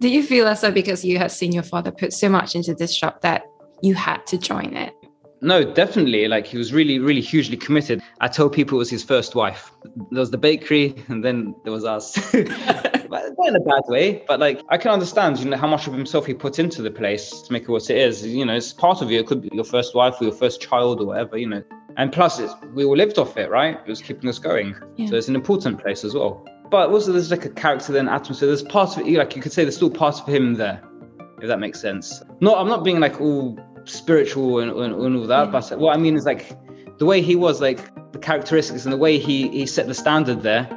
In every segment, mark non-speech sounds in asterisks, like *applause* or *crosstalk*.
Do you feel as though because you had seen your father put so much into this shop that you had to join it? No, definitely. Like he was really, really hugely committed. I told people it was his first wife. There was the bakery, and then there was us. *laughs* but not in a bad way, but like I can understand, you know, how much of himself he put into the place to make it what it is. You know, it's part of you. It could be your first wife or your first child or whatever. You know, and plus, it's, we all lived off it, right? It was keeping us going. Yeah. So it's an important place as well. But also, there's like a character then atmosphere. There's part of it, like you could say, there's still part of him there, if that makes sense. No, I'm not being like all spiritual and, and, and all that, yeah. but what I mean is like the way he was, like the characteristics and the way he he set the standard there.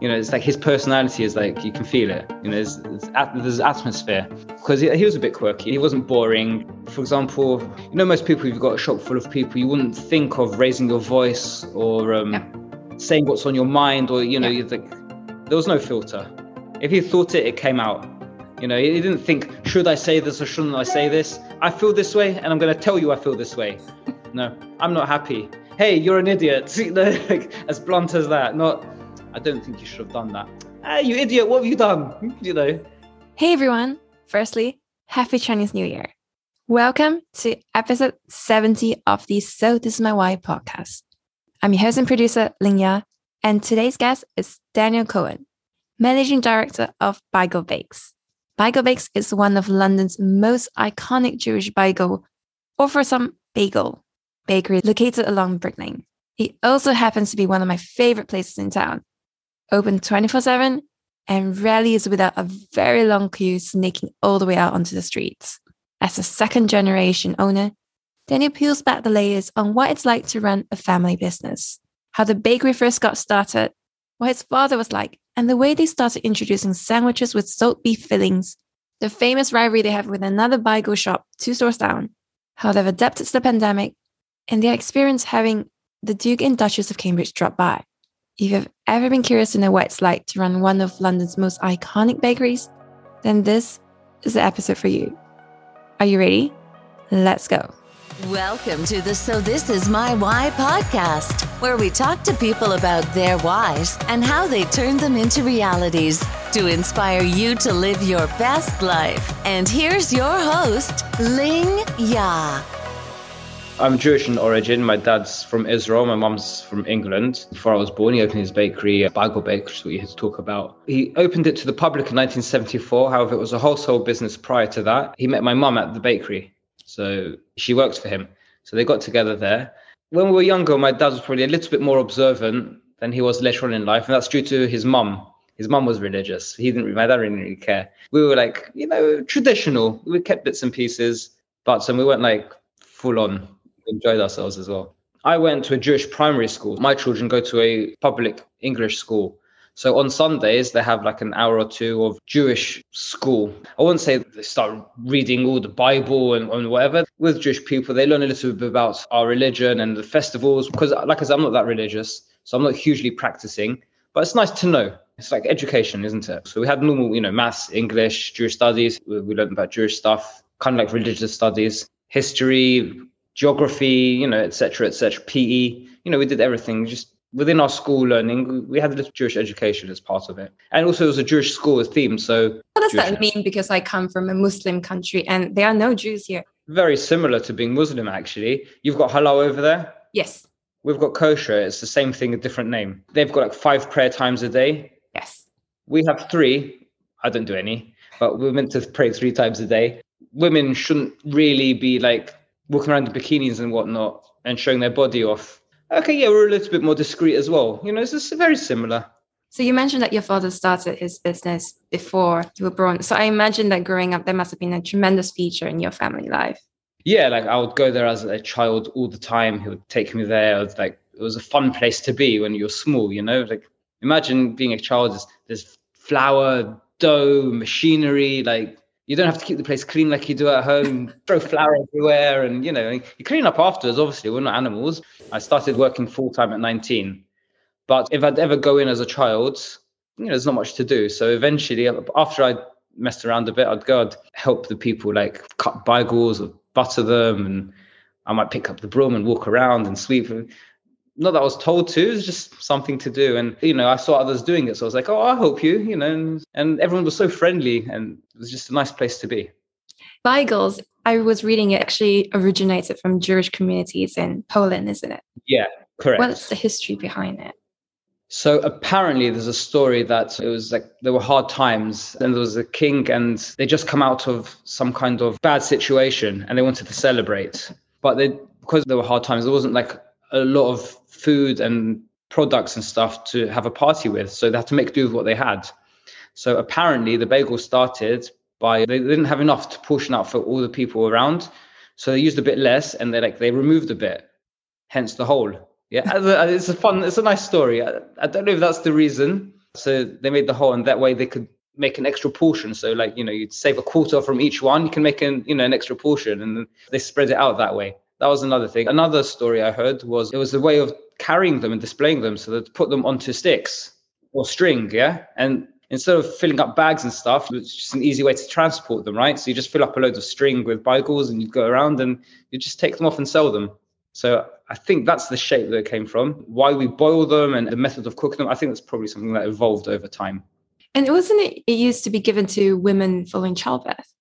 You know, it's like his personality is like you can feel it. You know, there's, there's, there's atmosphere because he, he, was a bit quirky. He wasn't boring. For example, you know, most people, you've got a shop full of people, you wouldn't think of raising your voice or um, yeah. saying what's on your mind, or you know, yeah. you think there was no filter. If he thought it, it came out. You know, he didn't think, should I say this or shouldn't I say this? I feel this way, and I'm going to tell you I feel this way. No, I'm not happy. Hey, you're an idiot. *laughs* like, as blunt as that. Not, I don't think you should have done that. Hey, you idiot, what have you done? *laughs* You know. Hey, everyone. Firstly, Happy Chinese New Year. Welcome to episode 70 of the So This Is My Why podcast. I'm your host and producer, Ling Ya, and today's guest is Daniel Cohen, Managing Director of Beigel Bakes. Beigel Bakes is one of London's most iconic Jewish bagel, or for some, bagel, bakery located along Brick Lane. It also happens to be one of my favorite places in town. Open 24 7 and rarely is without a very long queue sneaking all the way out onto the streets. As a second generation owner, Daniel peels back the layers on what it's like to run a family business, how the bakery first got started, what his father was like, and the way they started introducing sandwiches with salt beef fillings, the famous rivalry they have with another bagel shop two stores down, how they've adapted to the pandemic, and their experience having the Duke and Duchess of Cambridge drop by. If you've ever been curious to know what it's like to run one of London's most iconic bakeries, then this is the episode for you. Are you ready? Let's go. Welcome to the So This Is My Why podcast, where we talk to people about their whys and how they turn them into realities to inspire you to live your best life. And here's your host, Ling Ya. I'm Jewish in origin. My dad's from Israel. My mum's from England. Before I was born, he opened his bakery, Beigel Bake, which you had to talk about. He opened it to the public in 1974. However, it was a wholesale business prior to that. He met my mum at the bakery. So she worked for him. So they got together there. When we were younger, my dad was probably a little bit more observant than he was later on in life. And that's due to his mum. His mum was religious. He didn't, my dad didn't really care. We were like, you know, traditional. We kept bits and pieces, but um, we weren't like full on. We enjoyed ourselves as well. I went to a Jewish primary school. My children go to a public English school. So on Sundays, they have like an hour or two of Jewish school. I wouldn't say they start reading all the Bible and, and whatever. With Jewish people, they learn a little bit about our religion and the festivals. Because, like I said, I'm not that religious, so I'm not hugely practicing. But it's nice to know. It's like education, isn't it? So we had normal, you know, maths, English, Jewish studies. We, we learned about Jewish stuff, kind of like religious studies, history, geography, you know, etc., etc. PE. You know, we did everything just within our school learning, we had a little Jewish education as part of it. And also it was a Jewish school theme. So what does Jewish that mean? Because I come from a Muslim country and there are no Jews here. Very similar to being Muslim, actually. You've got halal over there? Yes. We've got kosher. It's the same thing, a different name. They've got like five prayer times a day. Yes. We have three. I don't do any, but we're meant to pray three times a day. Women shouldn't really be like walking around in bikinis and whatnot and showing their body off Okay, yeah, we're a little bit more discreet as well. You know, it's just very similar. So you mentioned that your father started his business before you were born. So I imagine that growing up, there must have been a tremendous feature in your family life. Yeah, like I would go there as a child all the time. He would take me there. It was like it was a fun place to be when you're small. You know, like imagine being a child. There's, there's flour, dough, machinery. Like you don't have to keep the place clean like you do at home, *laughs* throw flour everywhere, and you know, you clean up afterwards. Obviously, we're not animals. I started working full time at 19, but if I'd ever go in as a child, you know, there's not much to do. So eventually, uh, after I messed around a bit, I'd go and help the people like cut bagels or butter them, and I might pick up the broom and walk around and sweep. Not that I was told to, it was just something to do. And, you know, I saw others doing it. So I was like, oh, I'll help you, you know, and, and everyone was so friendly and it was just a nice place to be. Bagels, I was reading it actually originated from Jewish communities in Poland, isn't it? Yeah, correct. What's the history behind it? So apparently there's a story that it was like there were hard times and there was a king and they just come out of some kind of bad situation and they wanted to celebrate. But they because there were hard times, there wasn't like a lot of food and products and stuff to have a party with. So they had to make do with what they had. So apparently the bagel started by they didn't have enough to portion out for all the people around. So they used a bit less and they like they removed a bit, hence the whole. Yeah, it's a fun, it's a nice story. I, I don't know if that's the reason. So they made the hole, and that way they could make an extra portion. So like you know, you'd save a quarter from each one. You can make an you know an extra portion, and they spread it out that way. That was another thing. Another story I heard was it was a way of carrying them and displaying them. So they'd put them onto sticks or string, yeah, and instead of filling up bags and stuff, it's just an easy way to transport them, right? So you just fill up a load of string with bagels and you go around and you just take them off and sell them. So I think that's the shape that it came from. Why we boil them and the method of cooking them, I think that's probably something that evolved over time. And wasn't it, it used to be given to women following childbirth?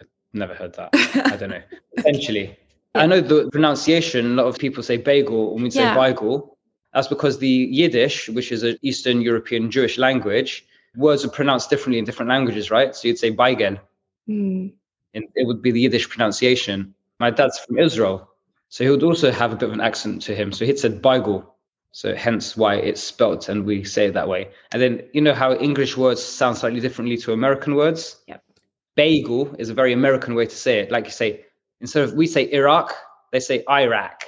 I've never heard that. I don't know. *laughs* Potentially. I know the pronunciation, a lot of people say bagel and we say yeah. bagel. That's because the Yiddish, which is an Eastern European Jewish language, words are pronounced differently in different languages, right? So you'd say bagel. Mm. And it would be the Yiddish pronunciation. My dad's from Israel. So he would also have a bit of an accent to him. So he'd said Beigel. So hence why it's spelt and we say it that way. And then you know how English words sound slightly differently to American words? Yep. Bagel is a very American way to say it. Like you say, instead of we say Iraq, they say Iraq.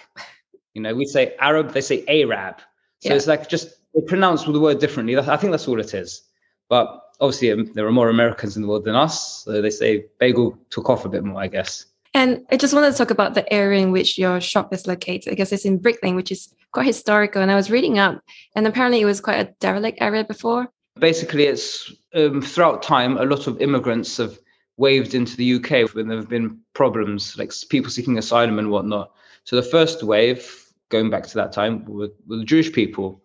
You know, we say Arab, they say Arab. So yeah. it's like just they pronounce the word differently. I think that's all it is. But obviously, um, there are more Americans in the world than us. So they say bagel took off a bit more, I guess. And I just wanted to talk about the area in which your shop is located. I guess it's in Brick Lane, which is quite historical. And I was reading up, and apparently it was quite a derelict area before. Basically, it's um, throughout time, a lot of immigrants have waved into the UK when there have been problems, like people seeking asylum and whatnot. So the first wave, going back to that time, were, were the Jewish people.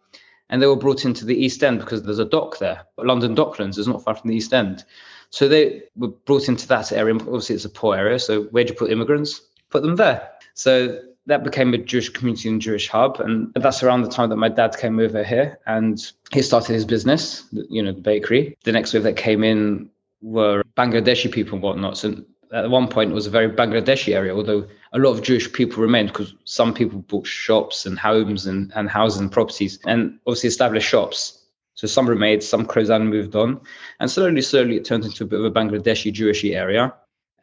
And they were brought into the East End because there's a dock there. London Docklands is not far from the East End. So they were brought into that area. Obviously, it's a poor area. So where'd you put immigrants? Put them there. So that became a Jewish community and Jewish hub. And that's around the time that my dad came over here and he started his business, you know, the bakery. The next wave that came in were Bangladeshi people and whatnot. So at one point, it was a very Bangladeshi area, although a lot of Jewish people remained because some people bought shops and homes and, and houses and properties and obviously established shops. So some remained, some closed down and moved on. And slowly, slowly, it turned into a bit of a Bangladeshi Jewishy area.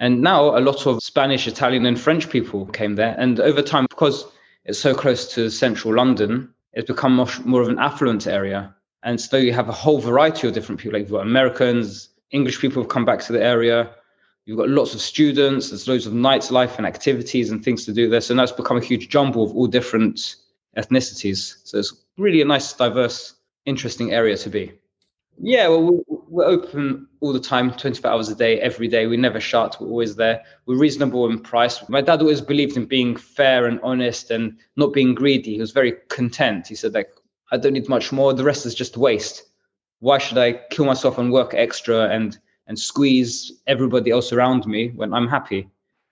And now a lot of Spanish, Italian, and French people came there. And over time, because it's so close to central London, it's become much more of an affluent area. And so you have a whole variety of different people, like Americans, English people have come back to the area. You've got lots of students, there's loads of nightlife and activities and things to do there. So now it's become a huge jumble of all different ethnicities. So it's really a nice, diverse interesting area to be. Yeah, well, we're open all the time, 24 hours a day, every day. We never shut. We're always there. We're reasonable in price. My dad always believed in being fair and honest and not being greedy. He was very content. He said, like, I don't need much more. The rest is just waste. Why should I kill myself and work extra and and squeeze everybody else around me when I'm happy?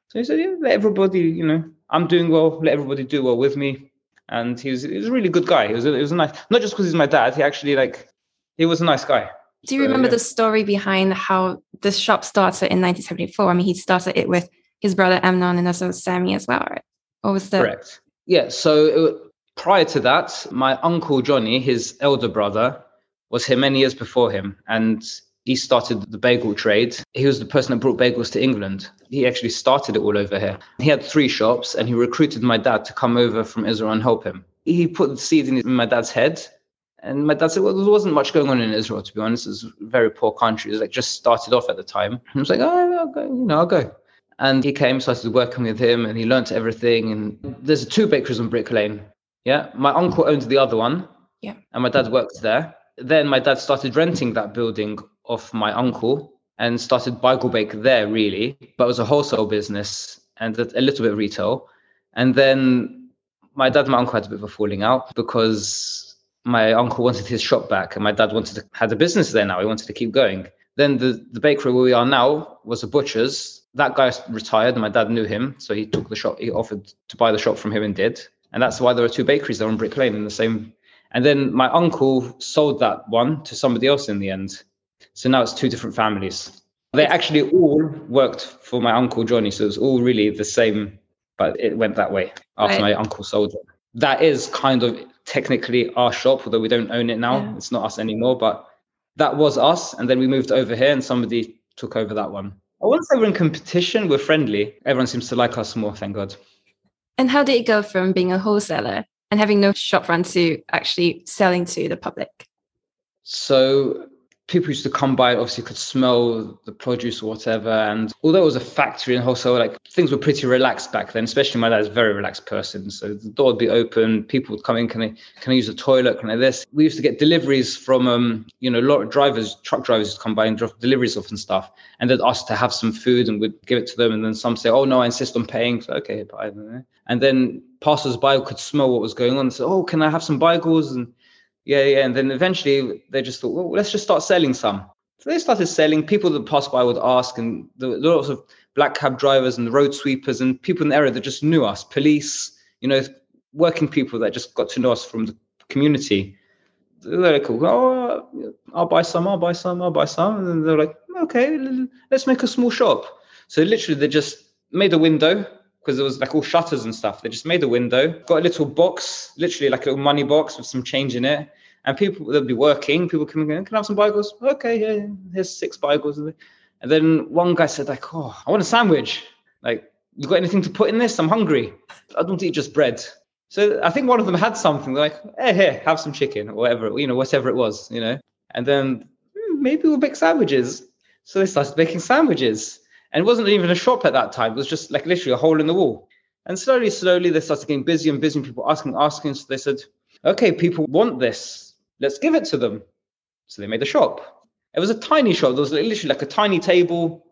So he said, yeah, let everybody, you know, I'm doing well. Let everybody do well with me and he was he was a really good guy. He was a, he was a nice, not just because he's my dad. He actually like he was a nice guy. Do you so, remember yeah. the story behind how the shop started in 1974? I mean, he started it with his brother Amnon and also Sammy as well, right? What was the correct? Yeah. So it, prior to that, my uncle Johnny, his elder brother, was here many years before him, and he started the bagel trade. He was the person that brought bagels to England. He actually started it all over here. He had three shops and he recruited my dad to come over from Israel and help him. He put the seed in my dad's head. And my dad said, well, there wasn't much going on in Israel, to be honest. It's a very poor country. It was like just started off at the time. I was like, oh, I'll go, you know, I'll go. And he came, started working with him and he learnt everything. And there's two bakeries on Brick Lane. Yeah. My uncle owns the other one. Yeah. And my dad worked there. Then my dad started renting that building off my uncle and started Beigel Bake there, really. But it was a wholesale business and a little bit of retail. And then my dad and my uncle had a bit of a falling out because my uncle wanted his shop back and my dad wanted to had a business there now. He wanted to keep going. Then the, the bakery where we are now was a butcher's. That guy retired and my dad knew him. So he took the shop, he offered to buy the shop from him and did. And that's why there are two bakeries there on Brick Lane in the same. And then my uncle sold that one to somebody else in the end. So now it's two different families. They actually all worked for my uncle Johnny. So it was all really the same, but it went that way after right. my uncle sold it. That is kind of technically our shop, although we don't own it now. Yeah. It's not us anymore, but that was us. And then we moved over here and somebody took over that one. I wouldn't say we're in competition, we're friendly. Everyone seems to like us more, thank God. And how did it go from being a wholesaler and having no shop front to actually selling to the public? So people used to come by, obviously could smell the produce or whatever. And although it was a factory and wholesale, like things were pretty relaxed back then, especially my dad's very relaxed person. So the door would be open, people would come in, can I, can I use the toilet? Can I this? We used to get deliveries from, um, you know, a lot of drivers, truck drivers would come by and drop deliveries off and stuff. And they'd ask to have some food and we'd give it to them. And then some say, oh, no, I insist on paying. So, okay, them. And then passers by could smell what was going on say, oh, can I have some bagels? And yeah, yeah. And then eventually they just thought, well, let's just start selling some. So they started selling. People that passed by would ask, and there were lots of black cab drivers and the road sweepers and people in the area that just knew us, police, you know, working people that just got to know us from the community. They're like, oh, I'll buy some, I'll buy some, I'll buy some. And they're like, okay, let's make a small shop. So literally they just made a window because it was like all shutters and stuff. They just made a window, got a little box, literally like a little money box with some change in it. And people they'll be working. People come in, can I have some bagels? Okay, yeah, here's six bagels. And then one guy said, like, oh, I want a sandwich. Like, you got anything to put in this? I'm hungry. I don't eat just bread. So I think one of them had something They're like, hey, here, have some chicken or whatever, you know, whatever it was, you know. And then hmm, maybe we'll make sandwiches. So they started making sandwiches. And it wasn't even a shop at that time. It was just like literally a hole in the wall. And slowly, slowly, they started getting busy and busy. And people asking, asking. So they said, okay, people want this. Let's give it to them. So they made a shop. It was a tiny shop. There was literally like a tiny table.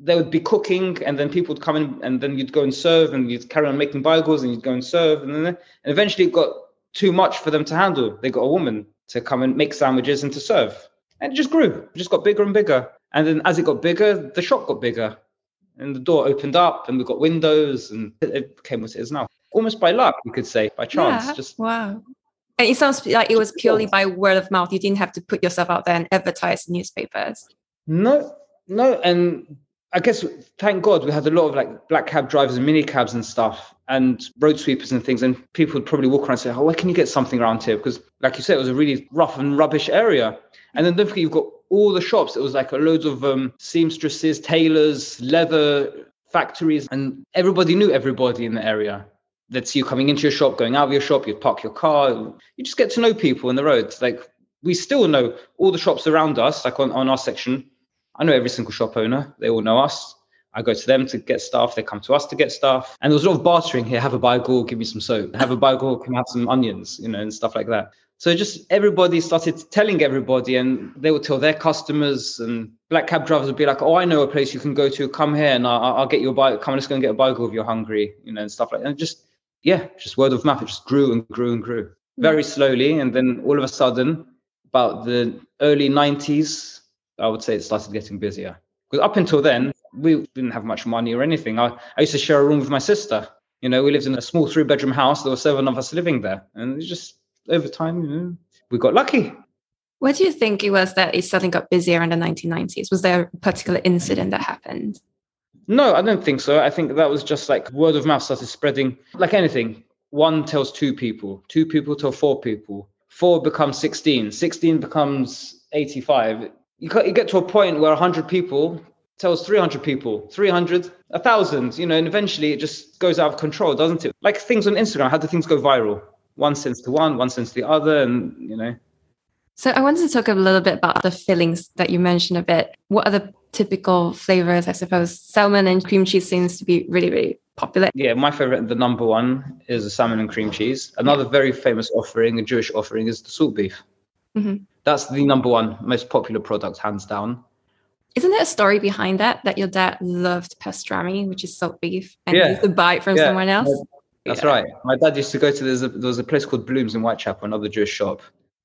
They would be cooking, and then people would come in, and then you'd go and serve, and you'd carry on making bagels, and you'd go and serve. And then and eventually it got too much for them to handle. They got a woman to come and make sandwiches and to serve. And it just grew. It just got bigger and bigger. And then as it got bigger, the shop got bigger. And the door opened up and we got windows and it became what it is now. Almost by luck, you could say, by chance. Yeah. Just wow. And it sounds like it was purely by word of mouth. You didn't have to put yourself out there and advertise in newspapers. No, no. And I guess thank God we had a lot of like black cab drivers and mini cabs and stuff and road sweepers and things. And people would probably walk around and say, Oh, where can you get something around here? Because like you said, it was a really rough and rubbish area. And then don't forget you've got all the shops. It was like a loads of um, seamstresses, tailors, leather factories, and everybody knew everybody in the area. They'd you coming into your shop, going out of your shop, you'd park your car. You just get to know people in the roads. Like we still know all the shops around us, like on, on our section. I know every single shop owner. They all know us. I go to them to get stuff. They come to us to get stuff. And there's a lot of bartering here. Have a bagel, give me some soap. Have a bagel, can have some onions, you know, and stuff like that. So just everybody started telling everybody, and they would tell their customers, and black cab drivers would be like, "Oh, I know a place you can go to. Come here, and I'll, I'll get you a bike. Come, let's go and get a bagel if you're hungry, you know, and stuff like that." And just yeah, just word of mouth. It just grew and grew and grew hmm. very slowly, and then all of a sudden, about the early '90s, I would say it started getting busier. Because up until then, we didn't have much money or anything. I, I used to share a room with my sister. You know, we lived in a small three bedroom house. There were seven of us living there, and it just over time, you know, we got lucky. What do you think it was that it suddenly got busier in the 1990s? Was there a particular incident that happened? No, I don't think so. I think that was just like word of mouth started spreading. Like anything, one tells two people, two people tell four people, four becomes 16, 16 becomes 85. You, you get to a point where 100 people tells 300 people, 300, 1,000, you know, and eventually it just goes out of control, doesn't it? Like things on Instagram, how do things go viral? One sense to one, one sense to the other, and you know. So I wanted to talk a little bit about the fillings that you mentioned a bit. What are the typical flavors? I suppose salmon and cream cheese seems to be really, really popular. Yeah, my favorite, the number one, is the salmon and cream cheese. Another very famous offering, a Jewish offering, is the salt beef. Mm-hmm. That's the number one most popular product, hands down. Isn't there a story behind that? That your dad loved pastrami, which is salt beef, and yeah. you could buy it from yeah. someone else? That's Yeah. right. My dad used to go to there's a, there was a place called Blooms in Whitechapel, another Jewish shop.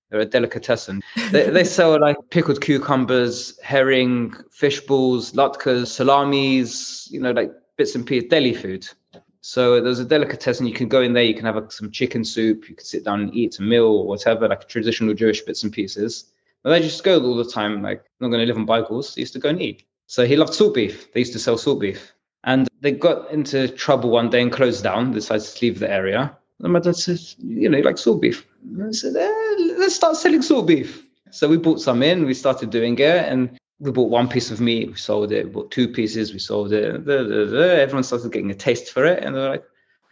They're a delicatessen. They, they *laughs* sell like pickled cucumbers, herring, fish balls, latkes, salamis, you know, like bits and pieces, deli food. So there's a delicatessen. You can go in there. You can have like, some chicken soup. You can sit down and eat a meal or whatever, like traditional Jewish bits and pieces. And they just go all the time. Like I'm not going to live on bagels. They used to go and eat. So he loved salt beef. They used to sell salt beef. And they got into trouble one day and closed down, decided to leave the area. And my dad said, you know, you like salt beef. And I said, eh, let's start selling salt beef. So we bought some in, we started doing it, and we bought one piece of meat, we sold it, we bought two pieces, we sold it. Everyone started getting a taste for it. And they're like,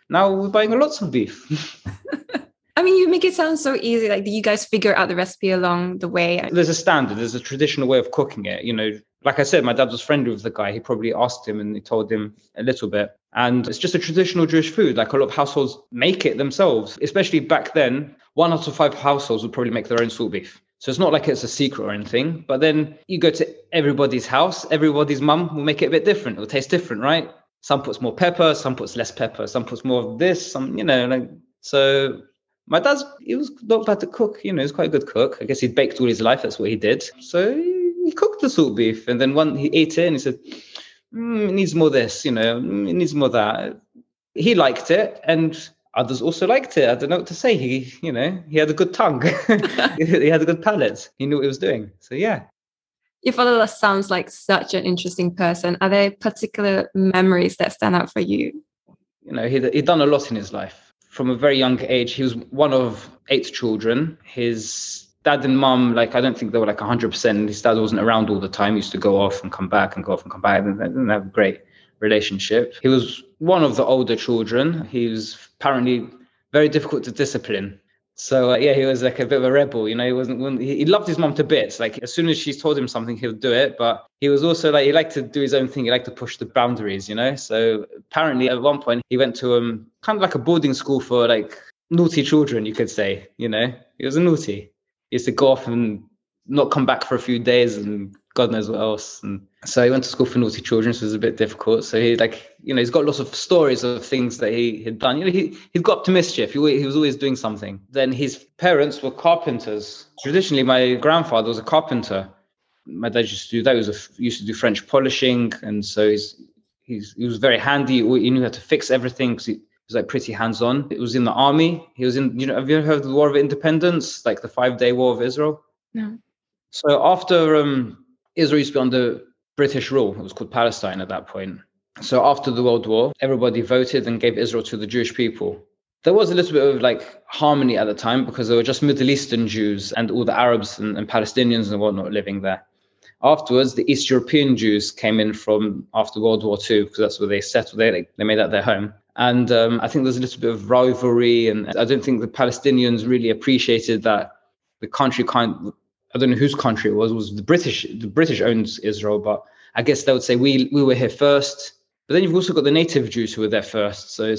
now we're buying lots of beef. *laughs* *laughs* I mean, you make it sound so easy. Like, you guys figure out the recipe along the way? there's a standard, there's a traditional way of cooking it. You know, like I said, my dad was friendly with the guy. He probably asked him and he told him a little bit. And it's just a traditional Jewish food. Like a lot of households make it themselves, especially back then. One out of five households would probably make their own salt beef. So it's not like it's a secret or anything. But then you go to everybody's house, everybody's mum will make it a bit different. It'll taste different, right? Some puts more pepper, some puts less pepper, some puts more of this, some, you know, like so my dad's he was not bad to cook, you know, he's quite a good cook. I guess he'd baked all his life, that's what he did. So he, he cooked the salt beef and then one he ate it and he said, mm, it needs more this, you know, mm, it needs more that. He liked it and others also liked it. I don't know what to say. He, you know, he had a good tongue. *laughs* *laughs* he had a good palate. He knew what he was doing. So yeah. Your father sounds like such an interesting person. Are there particular memories that stand out for you? you know, he'd, he'd done a lot in his life. From a very young age, he was one of eight children. His dad and mum, like, I don't think they were like 100%. His dad wasn't around all the time. He used to go off and come back and go off and come back. And they didn't have a great relationship. He was one of the older children. He was apparently very difficult to discipline. So uh, yeah, he was like a bit of a rebel, you know. He wasn't. he loved his mom to bits. Like as soon as she told him something, he'll do it. But he was also like he liked to do his own thing. He liked to push the boundaries, you know. So apparently, at one point, he went to um kind of like a boarding school for like naughty children, you could say. You know, he was a naughty. Used to go off and not come back for a few days, and God knows what else. And so he went to school for naughty children, so it was a bit difficult. So he like, you know, he's got lots of stories of things that he had done. You know, he he got up to mischief. He, he was always doing something. Then his parents were carpenters. Traditionally, my grandfather was a carpenter. My dad used to do that. He was a, used to do French polishing, and so he's he's he was very handy. He knew how to fix everything because he was like pretty hands-on. It was in the army. He was in. You know, have you ever heard of the War of Independence, like the Five-Day War of Israel? No. So after um, Israel used to be under British rule, it was called Palestine at that point. So after the World War, everybody voted and gave Israel to the Jewish people. There was a little bit of like harmony at the time because there were just Middle Eastern Jews and all the Arabs and, and Palestinians and whatnot living there. Afterwards, the East European Jews came in from after World War II because that's where they settled. They they made that their home. And um, I think there's a little bit of rivalry, and I don't think the Palestinians really appreciated that the country kind. I don't know whose country it was. It was the British? The British owns Israel, but I guess they would say we we were here first. But then you've also got the native Jews who were there first. So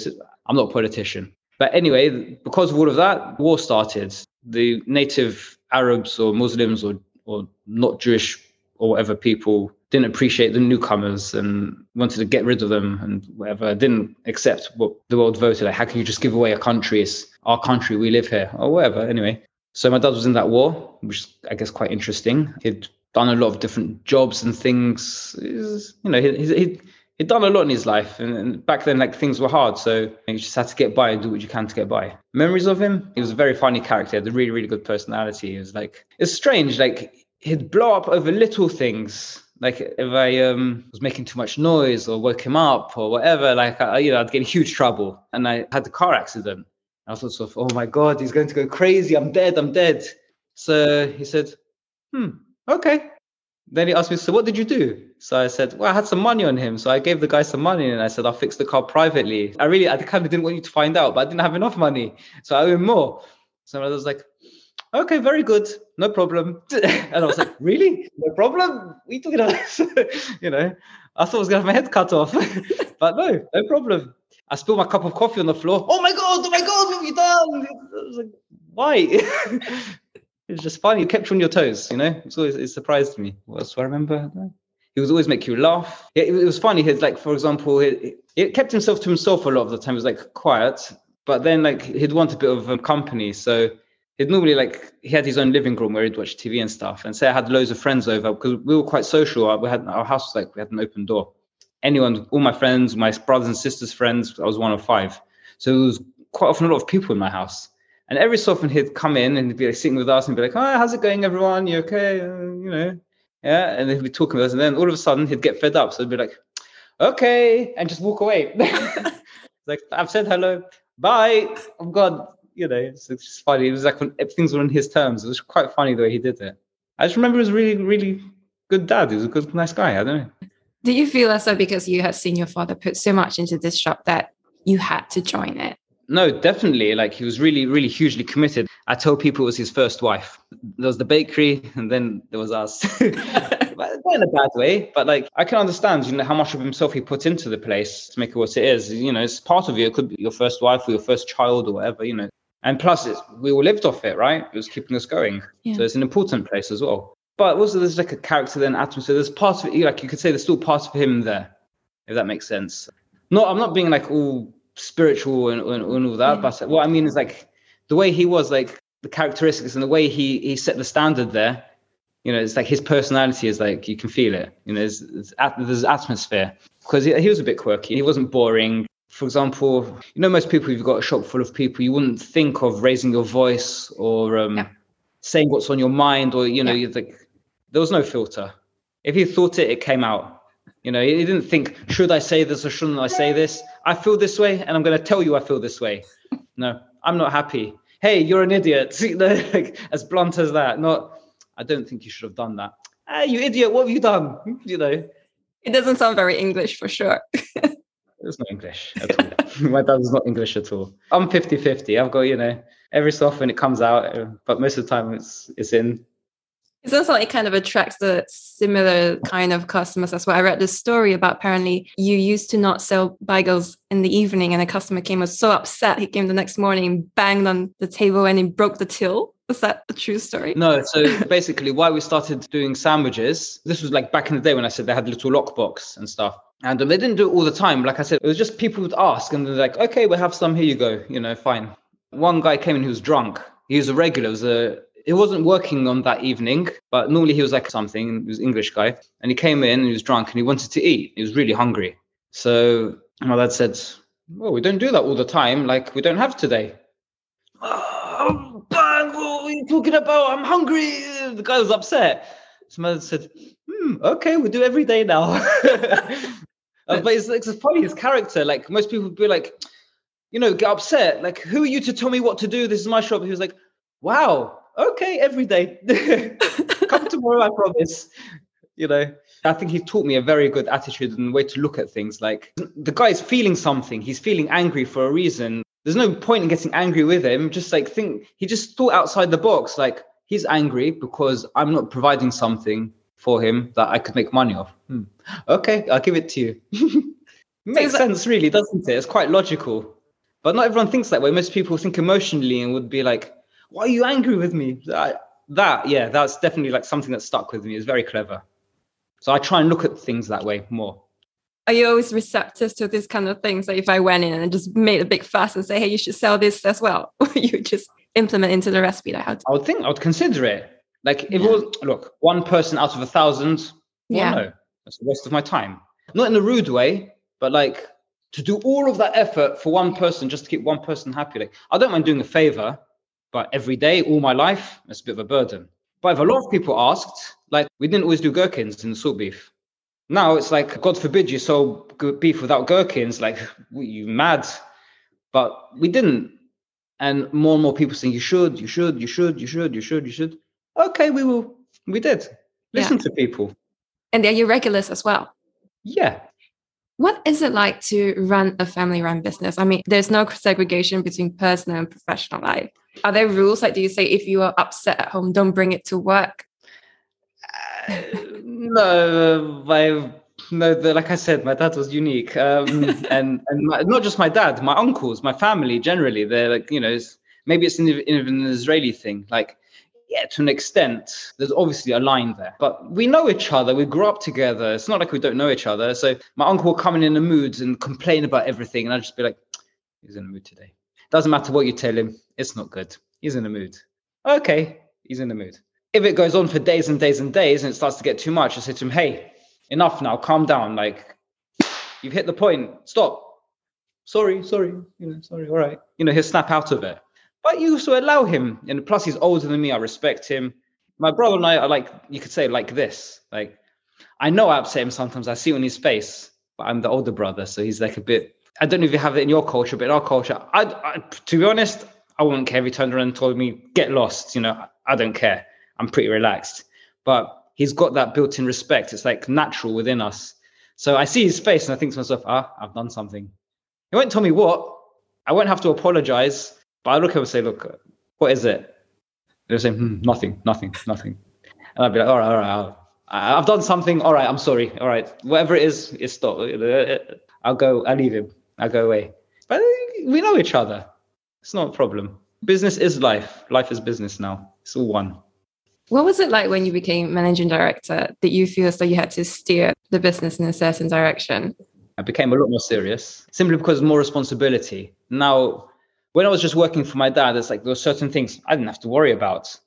I'm not a politician, but anyway, because of all of that, war started. The native Arabs or Muslims or or not Jewish or whatever people didn't appreciate the newcomers and wanted to get rid of them and whatever didn't accept what the world voted. Like how can you just give away a country? It's our country we live here or whatever. Anyway so my dad was in that war which is i guess quite interesting. He'd done a lot of different jobs and things. He's- you know he, he, he'd, done a lot in his life and, and back then like things were hard so you just had to get by and do what you can to get by. Memories of him? He was a very funny character. Had a really really good personality. He was like it's strange like he'd blow up over little things. Like if I um, was making too much noise or woke him up or whatever, like I, you know, I'd get in huge trouble. And I had the car accident. I was sort of, oh my god, he's going to go crazy. I'm dead. I'm dead. So he said, hmm, okay. Then he asked me, so what did you do? So I said, well, I had some money on him. So I gave the guy some money and I said, I'll fix the car privately. I really, I kind of didn't want you to find out, but I didn't have enough money. So I owe him more. So I was like, okay, very good, no problem. *laughs* And I was like, really? No problem? We took it about? *laughs* you know, I thought I was going to have my head cut off, *laughs* but no, no problem. I spilled my cup of coffee on the floor. Oh my God, oh my God, what have you done? I was like, why? it's just funny. It kept you on your toes, you know? It's always, it surprised me. What else do I remember? He would always make you laugh. It, it was funny. He'd like, for example, he, he kept himself to himself a lot of the time. He was like quiet. But then like he'd want a bit of um, company, so he'd normally like he had his own living room where he'd watch TV and stuff. And say I had loads of friends over because we were quite social. We had our house was like we had an open door. Anyone, all my friends, my brothers and sisters' friends, I was one of five. So there was quite often a lot of people in my house. And every so often he'd come in and he'd be like sitting with us and be like, "Oh, how's it going, everyone? You okay? Uh, you know, yeah." And he'd be talking with us, and then all of a sudden he'd get fed up, so he'd be like, "Okay," and just walk away. *laughs* like I've said hello, bye. I'm God, you know, it's, it's just funny. It was like things were on his terms. It was quite funny the way he did it. I just remember he was really, really good dad. He was a good, nice guy. I don't know. Do you feel as though because you had seen your father put so much into this shop that you had to join it? No, definitely. Like he was really, really hugely committed. I told people it was his first wife. There was the bakery, and then there was us. *laughs* not in a bad way, but like I can understand, you know, how much of himself he put into the place to make it what it is. You know, it's part of you. It could be your first wife or your first child or whatever. You know, and plus we all lived off it, right? It was keeping us going. Yeah. So it's an important place as well. But also there's like a character then atmosphere. There's part of it, like you could say there's still part of him there, if that makes sense. No, I'm not being like all spiritual and, and, and all that, yeah. but what I mean is like the way he was, like the characteristics and the way he he set the standard there. You know, it's like his personality is like you can feel it. You know, there's there's, there's atmosphere because he, he was a bit quirky. He wasn't boring. For example, you know, most people, you've got a shop full of people, you wouldn't think of raising your voice or um, yeah. saying what's on your mind, or you know, yeah. you think there was no filter. If you thought it, it came out. You know, you didn't think, should I say this or shouldn't I say this? I feel this way, and I'm going to tell you I feel this way. *laughs* No, I'm not happy. Hey, you're an idiot. *laughs* like, as blunt as that. Not, I don't think you should have done that. Hey, you idiot, what have you done? *laughs* You know. It doesn't sound very English for sure. It's not English at *laughs* all. My dad is not English at all. I'm 50 50. I've got, you know, every so often it comes out, but most of the time it's it's in it sounds like it kind of attracts the similar kind of customers as well. I read this story about apparently you used to not sell bagels in the evening, and a customer came was so upset he came the next morning, banged on the table, and he broke the till. Is that a true story? No. So *laughs* basically, why we started doing sandwiches, this was like back in the day when I said they had little lockbox and stuff. And um, they didn't do it all the time. Like I said, it was just people would ask, and they're like, "Okay, we'll have some. Here you go. You know, fine." One guy came in who was drunk. He was a regular. Was a he wasn't working on that evening, but normally he was like something. He was English guy, and he came in and he was drunk and he wanted to eat. He was really hungry. So my dad said, "Well, we don't do that all the time. Like we don't have today." Oh, bang! What are you talking about? I'm hungry. The guy was upset. So my dad said, hmm, "Okay, we do every day now." *laughs* uh, but it's, it's funny his character. Like most people would be like, you know, get upset. Like, who are you to tell me what to do? This is my shop. He was like, "Wow, okay, every day. *laughs* Come tomorrow, I promise. You know, I think he taught me a very good attitude and way to look at things. Like the guy is feeling something, he's feeling angry for a reason. There's no point in getting angry with him. Just like think, he just thought outside the box. Like he's angry because I'm not providing something for him that I could make money off. Hmm. Okay, I'll give it to you. *laughs* Makes sense, really, doesn't it? It's quite logical. But not everyone thinks that way. Most people think emotionally and would be like, why are you angry with me? That, that, yeah, that's definitely like something that stuck with me. It's very clever. So I try and look at things that way more. Are you always receptive to this kind of things? Like if I went in and just made a big fuss and say, hey, you should sell this as well, *laughs* you just implement into the recipe to- I would think I would consider it. Like if yeah. it was look, one person out of a thousand, well, yeah. no, that's the waste of my time. Not in a rude way, but like to do all of that effort for one person just to keep one person happy. Like I don't mind doing a favor, but every day, all my life, it's a bit of a burden. But if a lot of people asked, like we didn't always do gherkins in the salt beef. Now it's like, God forbid you sell beef without gherkins. Like, *laughs* you mad? But we didn't. And more and more people saying, you should, you should, you should, you should, you should, you should. Okay, we will. We did. Listen yeah. to people. And they're your regulars as well. Yeah. What is it like to run a family run business? I mean, there's no segregation between personal and professional life. Are there rules? Like, do you say if you are upset at home, don't bring it to work? Uh, no, my no, the, like I said, my dad was unique, um, *laughs* and and my, not just my dad, my uncles, my family generally. They're like you know, it's, maybe it's an, even an Israeli thing. Like yeah, to an extent, there's obviously a line there. But we know each other. We grew up together. It's not like we don't know each other. So my uncle will come in in a mood and complain about everything. And I'd just be like, he's in a mood today. Doesn't matter what you tell him, it's not good. He's in the mood. Okay, he's in the mood. If it goes on for days and days and days and it starts to get too much, I say to him, hey, enough now, calm down. Like, you've hit the point, stop. Sorry, sorry, you know, sorry, all right. You know, he'll snap out of it. But you also allow him. And plus, he's older than me. I respect him. My brother and I are like, you could say, like this. Like, I know I upset him sometimes. I see it on his face, but I'm the older brother. So he's like a bit, I don't know if you have it in your culture, but in our culture, I, I to be honest, I wouldn't care if he turned around and told me, get lost. You know, I don't care. I'm pretty relaxed. But he's got that built in respect. It's like natural within us. So I see his face and I think to myself, ah, I've done something. He won't tell me what. I won't have to apologize. But I look at him and say, look, what is it? They'll say, hmm, nothing, nothing, nothing. And I'd be like, all right, all right, I'll, I've done something. All right, I'm sorry. All right, whatever it is, it's stop. I'll go. I'll leave him. I'll go away. But we know each other. It's not a problem. Business is life. Life is business now. It's all one. What was it like when you became managing director that you feel as though you had to steer the business in a certain direction? I became a lot more serious simply because more responsibility. Now, when I was just working for my dad, it's like there were certain things I didn't have to worry about.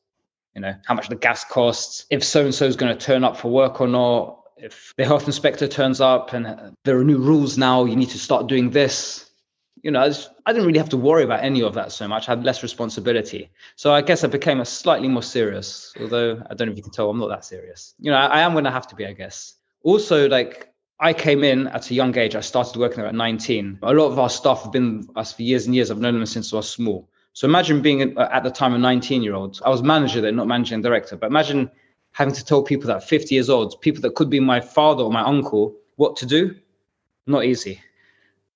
You know, how much the gas costs, if so and so is going to turn up for work or not, if the health inspector turns up and uh, there are new rules now, you need to start doing this you know, I, just, I, didn't really have to worry about any of that so much. I had less responsibility. So I guess I became a slightly more serious, although I don't know if you can tell I'm not that serious. You know, I, I am when I have to be, I guess. Also, like I came in at a young age. I started working there at 19. A lot of our staff have been with us for years and years. I've known them since I was small. So imagine being at the time a 19 year old. I was manager there, not managing director. But imagine having to tell people that 50 years old, people that could be my father or my uncle, what to do. Not easy.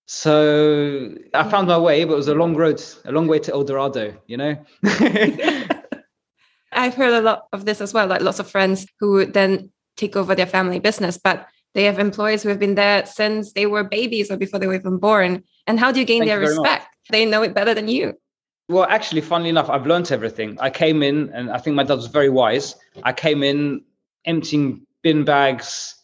So I found my way, but it was a long road, a long way to El Dorado, you know? *laughs* *laughs* I've heard a lot of this as well, like lots of friends who then take over their family business, but they have employees who have been there since they were babies or before they were even born. And how do you gain Thank their you respect? They know it better than you. Well, actually, funnily enough, I've learned everything. I came in, and I think my dad was very wise. I came in emptying bin bags,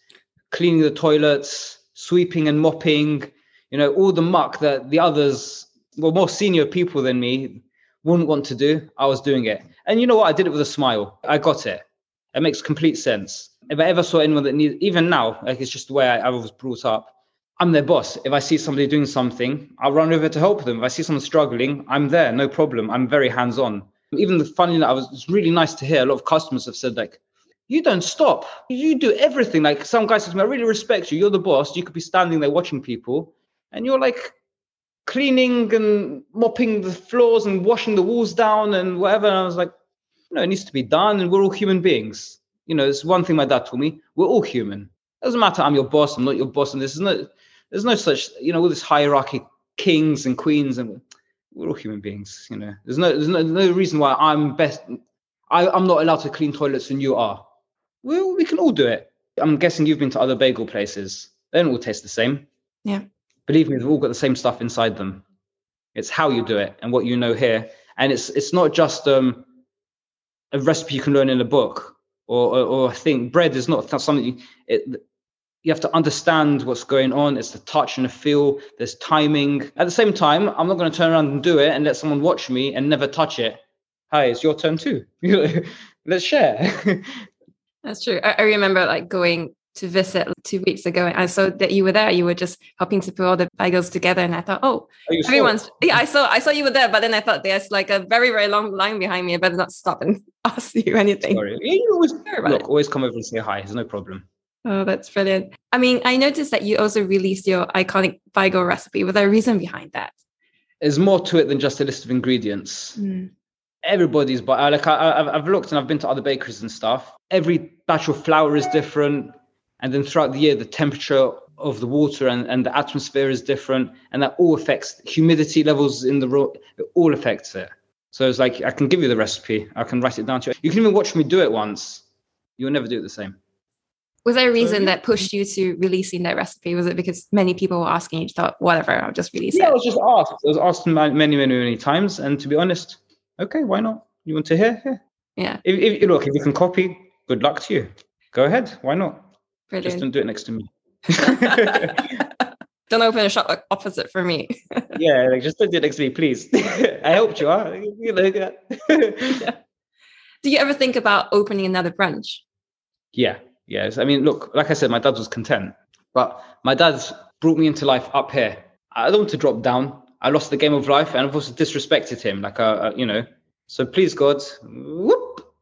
cleaning the toilets, sweeping and mopping, you know, all the muck that the others, well, more senior people than me wouldn't want to do, I was doing it. And you know what? I did it with a smile. I got it. It makes complete sense. If I ever saw anyone that needs, even now, like it's just the way I, I was brought up. I'm their boss. If I see somebody doing something, I'll run over to help them. If I see someone struggling, I'm there, no problem. I'm very hands on. Even the funny, I was, it's really nice to hear. A lot of customers have said, like, you don't stop. You do everything. Like some guy says to me, I really respect you. You're the boss. You could be standing there watching people and you're like cleaning and mopping the floors and washing the walls down and whatever. And I was like, no, it needs to be done, and we're all human beings. You know, it's one thing my dad told me: we're all human. It doesn't matter. I'm your boss. I'm not your boss, and this is no. There's no such, you know, all this hierarchy, kings and queens, and we're all human beings. You know, there's no, there's no, no reason why I'm best. I, I'm not allowed to clean toilets and you are. Well, we can all do it. I'm guessing you've been to other bagel places. They don't all taste the same. Yeah believe me, they've all got the same stuff inside them. It's how you do it and what you know here. And it's it's not just um, a recipe you can learn in a book or, or, or a thing. Bread is not something it, you have to understand what's going on. It's the touch and the feel. There's timing. At the same time, I'm not going to turn around and do it and let someone watch me and never touch it. Hi, it's your turn too. *laughs* Let's share. *laughs* That's true. I, I remember like going to visit two weeks ago. And I saw that you were there. You were just helping to put all the bagels together. And I thought, oh, everyone's yeah, I saw I saw you were there, but then I thought there's like a very, very long line behind me. I better not stop and *laughs* ask you anything. Sorry. You always look, always come over and say hi. There's no problem. Oh, that's brilliant. I mean, I noticed that you also released your iconic bagel recipe. Was there a reason behind that? There's more to it than just a list of ingredients. Mm. Everybody's, but like I, I've looked and I've been to other bakeries and stuff. Every batch of flour is different and then throughout the year the temperature of the water and, and the atmosphere is different and that all affects humidity levels in the room it all affects it. So it's like i can give you the recipe. I can write it down to you. You can even watch me do it once. You'll never do it the same. Was there a reason so, that pushed you to releasing that recipe? Was it because many people were asking you thought whatever i'll just release yeah, it i was just asked. I was asked many many many times and to be honest okay why not? You want to hear? Here yeah. If, if look if you can copy good luck to you. Go ahead. Why not Brilliant. Just don't do it next to me. *laughs* don't open a shop opposite for me. *laughs* yeah, like just don't do it next to me, please. *laughs* I helped you, huh? You know, yeah. Do you ever think about opening another branch? Yeah, yes. I mean, look, like I said, my dad was content, but my dad's brought me into life up here. I don't want to drop down. I lost the game of life, and I've also disrespected him. Like, uh, uh, you know. So please, God, whoop,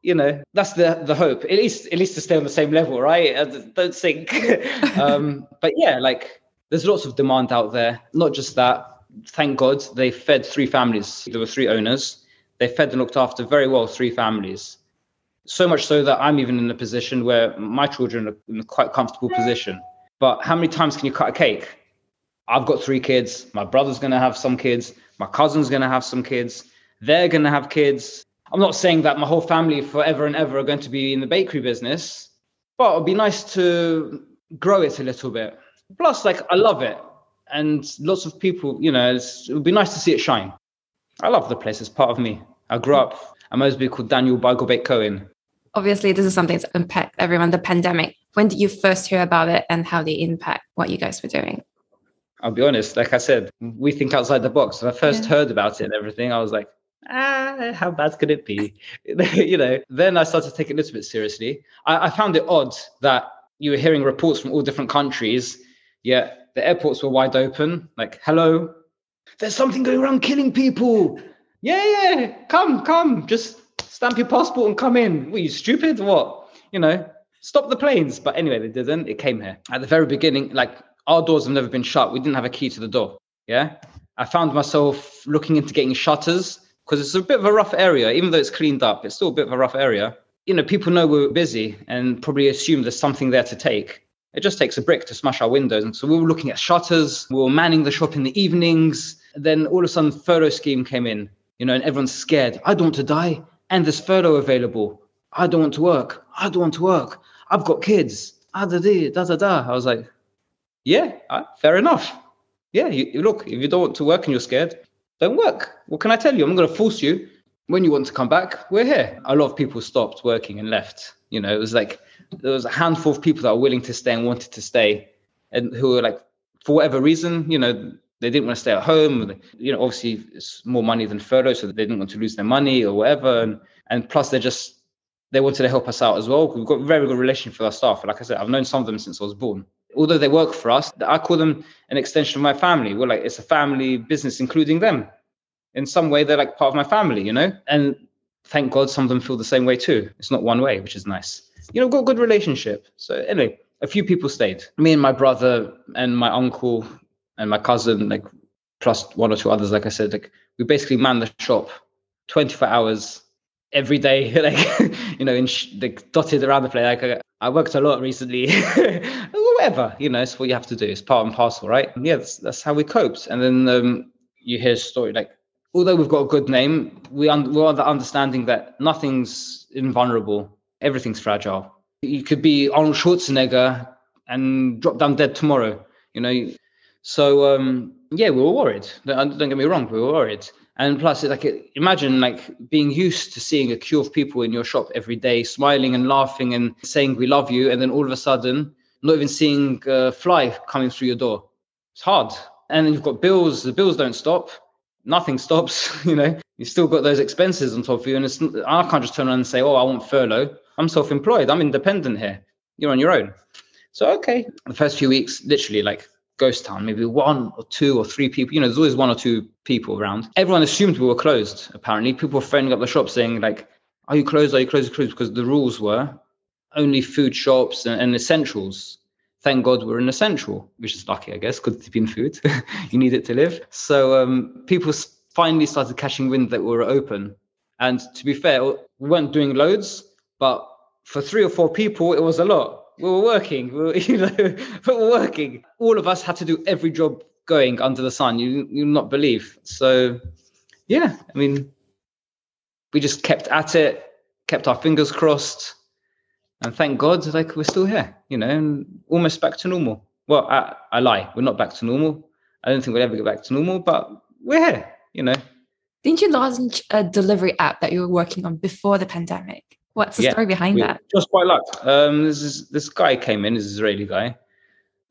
you know, that's the the hope. At least, at least to stay on the same level, right? I don't sink *laughs* um, but yeah, like, there's lots of demand out there. Not just that. Thank God, they fed three families. There were three owners. They fed and looked after very well three families. So much so that I'm even in a position where my children are in a quite comfortable position. But how many times can you cut a cake? I've got three kids. My brother's going to have some kids. My cousin's going to have some kids. They're going to have kids. I'm not saying that my whole family forever and ever are going to be in the bakery business, but it'd be nice to grow it a little bit. Plus, like, I love it. And lots of people, you know, it would be nice to see it shine. I love the place. It's part of me. I grew up, I'm be called Daniel Bake Cohen obviously this is something that's impact everyone the pandemic when did you first hear about it and how they impact what you guys were doing i'll be honest like i said we think outside the box when i first yeah. heard about it and everything i was like ah how bad could it be *laughs* you know then i started to take it a little bit seriously I, I found it odd that you were hearing reports from all different countries yet the airports were wide open like hello there's something going around killing people yeah yeah come come just stamp your passport and come in. Were you stupid? What? You know, stop the planes. But anyway, they didn't. It came here. At the very beginning, like our doors have never been shut. We didn't have a key to the door. Yeah. I found myself looking into getting shutters because it's a bit of a rough area. Even though it's cleaned up, it's still a bit of a rough area. You know, people know we're busy and probably assume there's something there to take. It just takes a brick to smash our windows. And so we were looking at shutters. We were manning the shop in the evenings. Then all of a sudden, furlough scheme came in, you know, and everyone's scared. I don't want to die and there's furlough available. I don't want to work. I don't want to work. I've got kids. Ah, da, da, da, da. I was like, yeah, uh, fair enough. Yeah, you, look, if you don't want to work and you're scared, don't work. What can I tell you? I'm going to force you. When you want to come back, we're here. A lot of people stopped working and left. You know, it was like there was a handful of people that were willing to stay and wanted to stay, and who were like, for whatever reason, you know, they didn't want to stay at home. You know, obviously it's more money than furlough, so they didn't want to lose their money or whatever. And and plus they just they wanted to help us out as well. We've got a very good relationship with our staff. Like I said, I've known some of them since I was born. Although they work for us, I call them an extension of my family. We're like it's a family business, including them. In some way, they're like part of my family, you know. And thank God, some of them feel the same way too. It's not one way, which is nice. You know, got a good relationship. So anyway, a few people stayed. Me and my brother and my uncle and my cousin, like plus one or two others, like I said, like we basically man the shop 24 hours every day, *laughs* like you know, in sh- dotted around the place. Like I, I worked a lot recently, *laughs* whatever, you know, it's what you have to do. It's part and parcel, right? Yeah, that's, that's how we coped. And then um, you hear a story like, although we've got a good name, we un- we're the understanding that nothing's invulnerable, everything's fragile. You could be Arnold Schwarzenegger and drop down dead tomorrow. You know, so um, yeah, we were worried. Don't, don't, get me wrong, we were worried. And plus, like imagine like being used to seeing a queue of people in your shop every day, smiling and laughing and saying we love you, and then all of a sudden, not even seeing a fly coming through your door. It's hard. And then you've got bills. The bills don't stop. Nothing stops. *laughs* You know, you still got those expenses on top of you, and it's I can't just turn around and say, "Oh, I want furlough." I'm self-employed. I'm independent here. You're on your own. So okay, the first few weeks, literally like ghost town, maybe one or two or three people. You know, there's always one or two people around. Everyone assumed we were closed. Apparently, people were phoning up the shop saying like, "Are you closed? Are you closed? Are you closed?" Because the rules were only food shops and, and essentials. Thank God we're an essential, which is lucky, I guess, because it's been food. *laughs* you need it to live. So um, people finally started catching wind that we were open. And to be fair, we weren't doing loads, but for three or four people, it was a lot we were working. We were, *laughs* you know, we working. All of us had to do every job going under the sun. You you not believe. So, yeah, I mean, we just kept at it, kept our fingers crossed, and thank God, like we're still here. You know, and almost back to normal. Well, I, I lie. We're not back to normal. I don't think we'll ever get back to normal, but we're here. You know. Didn't you launch a delivery app that you were working on before the pandemic? What's the yeah, story behind that? Just by luck. Um, this is this guy came in, this Israeli guy.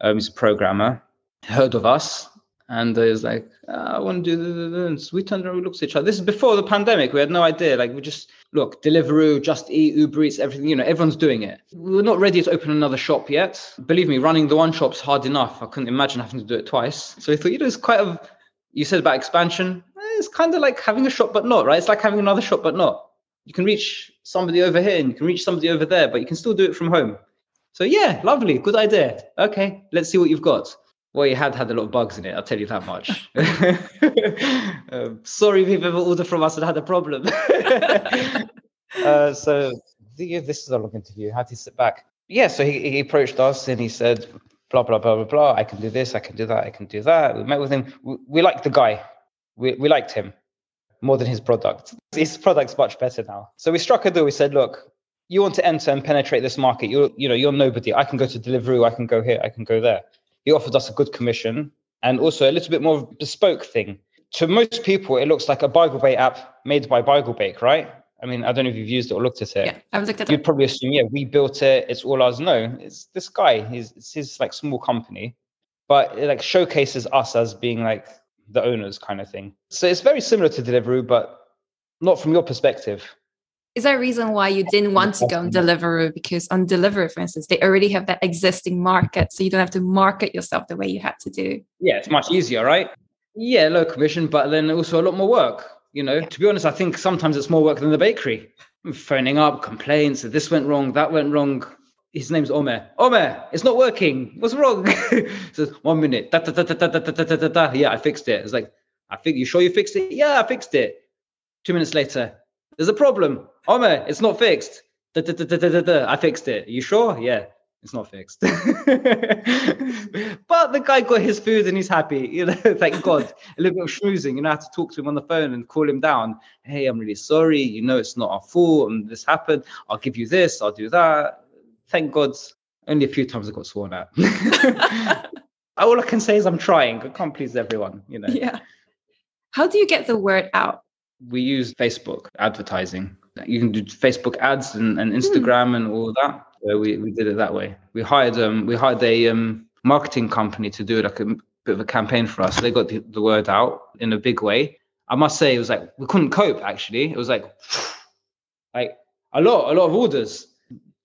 Um, he's a programmer, heard of us and he was like, ah, I want to do this. We turned around, we looked at each other. This is before the pandemic. We had no idea. Like, we just look, Deliveroo, Just Eat, Uber Eats, everything. You know, everyone's doing it. We are not ready to open another shop yet. Believe me, running the one shop's hard enough. I couldn't imagine having to do it twice. So I thought, you know, it's quite a. You said about expansion. It's kind of like having a shop, but not right. It's like having another shop, but not. You can reach somebody over here and you can reach somebody over there, but you can still do it from home. So yeah, lovely, good idea. Okay, let's see what you've got. Well, you had had a lot of bugs in it. I'll tell you that much. *laughs* um, sorry you've ever ordered from us and had a problem. *laughs* uh, so this is a long interview. How to sit back? Yeah, so he, he approached us and he said, blah blah blah blah blah. I can do this. I can do that. I can do that. We met with him. We, we liked the guy. We we liked him more than his product. His product's much better now. So we struck a deal. We said, look, you want to enter and penetrate this market. You're you know you're nobody. I can go to Deliveroo. I can go here. I can go there he offered us a good commission and also a little bit more bespoke thing. To most people, it looks like a Beigel Bake app made by Beigel Bake, right? I mean, I don't know if you've used it or looked at it. Yeah, I've looked at it. You'd probably assume, yeah, we built it. It's all ours. No, it's this guy. He's it's his like small company, but it like showcases us as being like the owners kind of thing. So it's very similar to Deliveroo, but not from your perspective is there a reason why you didn't want to go on Deliveroo? Because on Deliveroo, for instance, they already have that existing market, so you don't have to market yourself the way you had to do. Yeah, it's much easier, right? Yeah, low commission, but then also a lot more work. You know, yeah. to be honest, I think sometimes it's more work than the bakery. I'm phoning up complaints that this went wrong, that went wrong. His name's Omer. Omer, it's not working. What's wrong? says one minute. Da, da, da, da, da, da, da, da, da. Yeah, I fixed it. It's like, I think you sure you fixed it? Yeah, I fixed it. Two minutes later, there's a problem. Omer, it's not fixed. Da, da, da, I fixed it. You sure? Yeah, it's not fixed. but the guy got his food and he's happy. You know, thank God. A little bit of schmoozing. You know, I have to talk to him on the phone and call him down. Hey, I'm really sorry. You know, it's not our fault and this happened. I'll give you this. I'll do that. Thank God. Only a few times I got sworn at. *laughs* All I can say is I'm trying. I can't please everyone. You know. Yeah. How do you get the word out? We use Facebook advertising you can do Facebook ads and, and hmm. Instagram mm. and all that. So we, we did it that way. We hired um we hired a um marketing company to do like a bit of a campaign for us. So they got the, the word out in a big way. I must say it was like we couldn't cope actually. It was like *sighs* like a lot, a lot of orders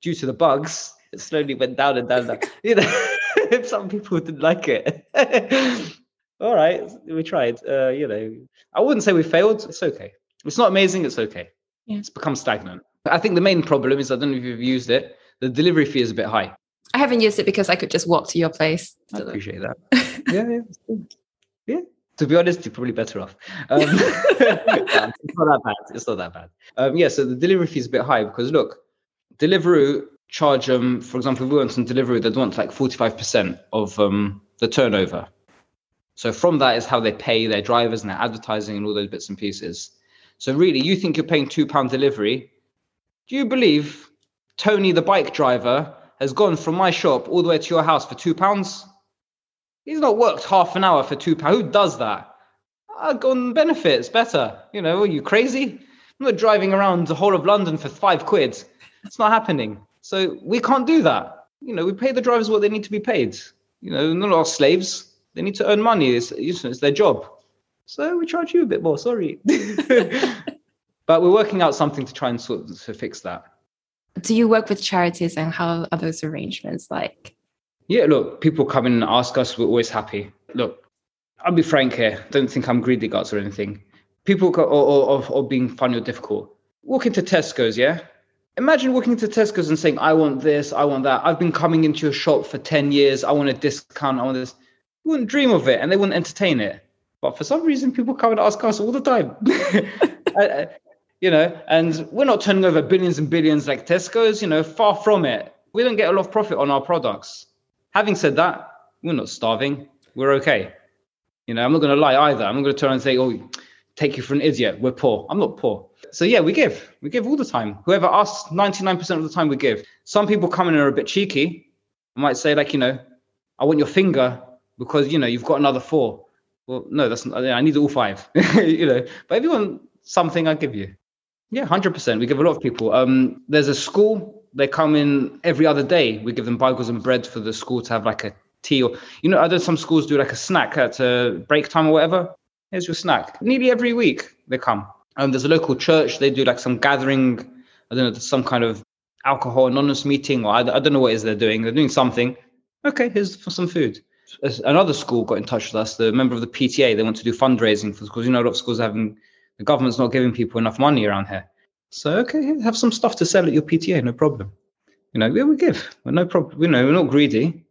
due to the bugs. It slowly went down and down. down. you know, *laughs* some people didn't like it. *laughs* All right, we tried. Uh, you know, I wouldn't say we failed. It's okay. It's not amazing. It's okay yeah. it's become stagnant. I think the main problem is I don't know if you've used it. The delivery fee is a bit high. I haven't used it because I could just walk to your place. I appreciate that. *laughs* yeah, yeah, yeah. To be honest, you're probably better off. Um, it's not that bad. It's not that bad. Um, yeah, so the delivery fee is a bit high because look, Deliveroo charge um, for example, if we want some Deliveroo, they'd want like 45% of um the turnover. So from that is how they pay their drivers and their advertising and all those bits and pieces. So really, you think you're paying two pound delivery? Do you believe Tony, the bike driver, has gone from my shop all the way to your house for two pounds? He's not worked half an hour for two pounds. Who does that? I go on benefits better. You know, are you crazy? I'm not driving around the whole of London for five quid. It's not happening. So we can't do that. You know, we pay the drivers what they need to be paid. You know, not our slaves. They need to earn money. It's, it's their job. So we charge you a bit more. Sorry. *laughs* but we're working out something to try and sort to fix that. Do you work with charities and how are those arrangements like? Yeah, look, people come in and ask us, we're always happy. Look, I'll be frank here. Don't think I'm greedy guts or anything. People go, or, or, or being funny or difficult. Walk into Tesco's, yeah? Imagine walking into Tesco's and saying, I want this, I want that. I've been coming into your shop for 10 years. I want a discount. I want this. You wouldn't dream of it and they wouldn't entertain it. But for some reason, people come and ask us all the time. *laughs* Uh, uh, you know, and we're not turning over billions and billions like Tesco's, you know, far from it. We don't get a lot of profit on our products. Having said that, we're not starving. We're okay. You know, I'm not going to lie either. I'm not going to turn and say, oh, take you for an idiot. We're poor. I'm not poor. So yeah, we give. We give all the time. Whoever asks, 99% of the time we give. Some people come in and are a bit cheeky. I might say like, you know, I want your finger because, you know, you've got another four well, no, that's not, I need all five, *laughs* you know. But if you want something, I give you. Yeah, hundred percent. We give a lot of people. Um, there's a school. They come in every other day. We give them bagels and bread for the school to have like a tea or you know, other some schools do like a snack at uh, break time or whatever. Here's your snack. Nearly every week they come. Um, there's a local church. They do like some gathering. I don't know, some kind of alcohol anonymous meeting, or I, I don't know what it is they're doing. They're doing something. Okay, here's for some food. Another school got in touch with us. The member of the PTA. They want to do fundraising for schools. You know, a lot of schools having the government's not giving people enough money around here. So okay, have some stuff to sell at your PTA, no problem. You know, yeah, we give. We're no problem. You know, we're not greedy.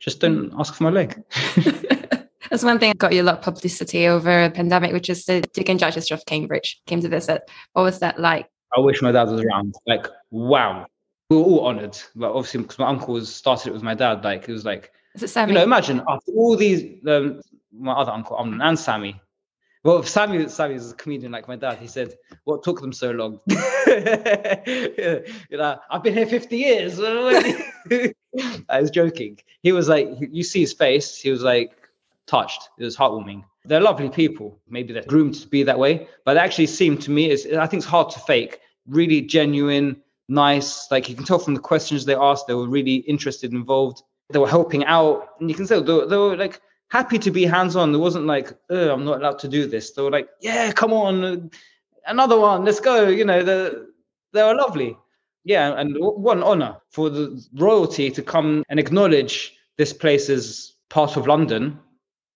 Just don't ask for my leg. *laughs* That's one thing that got you a lot of publicity over a pandemic, which is the Duke and Duchess of Cambridge came to visit. What was that like? I wish my dad was around. Like, wow. We were all honored. Like, obviously, because my uncle was started it with my dad. Like, it was like, is it Sammy? You know, imagine after all these, um, my other uncle, Amnon, and Sammy, well, Sammy, Sammy is a comedian like my dad. He said, "What took them so long?" *laughs* you know, I've been here fifty years. *laughs* I was joking. He was like, you see his face. He was like touched. It was heartwarming. They're lovely people. Maybe they're groomed to be that way, but it actually seemed to me is I think it's hard to fake. Really genuine, nice. Like you can tell from the questions they asked, they were really interested, involved. They were helping out, and you can tell they were, they were like happy to be hands on. There wasn't like, oh, I'm not allowed to do this. They were like, yeah, come on, uh, another one, let's go. You know, they they were lovely. Yeah, and one honor for the royalty to come and acknowledge this place as part of London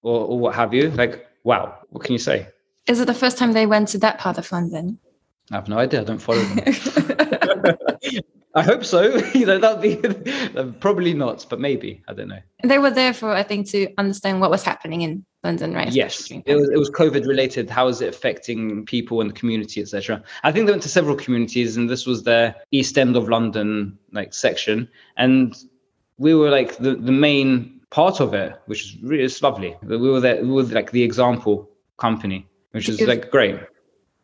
or, or what have you. Like, wow, what can you say? Is it the first time they went to that part of London? I have no idea. I don't follow them. *laughs* *laughs* I hope so. *laughs* you know, that'd be uh, probably not, but maybe. I don't know. They were there for, I think, to understand what was happening in London, right? Yes, it was, it was COVID related. How is it affecting people in the community, etc. I think they went to several communities, and this was their East End of London like section, and we were like the, the main part of it, which is really it's lovely. We were there, we were like the example company, which is like great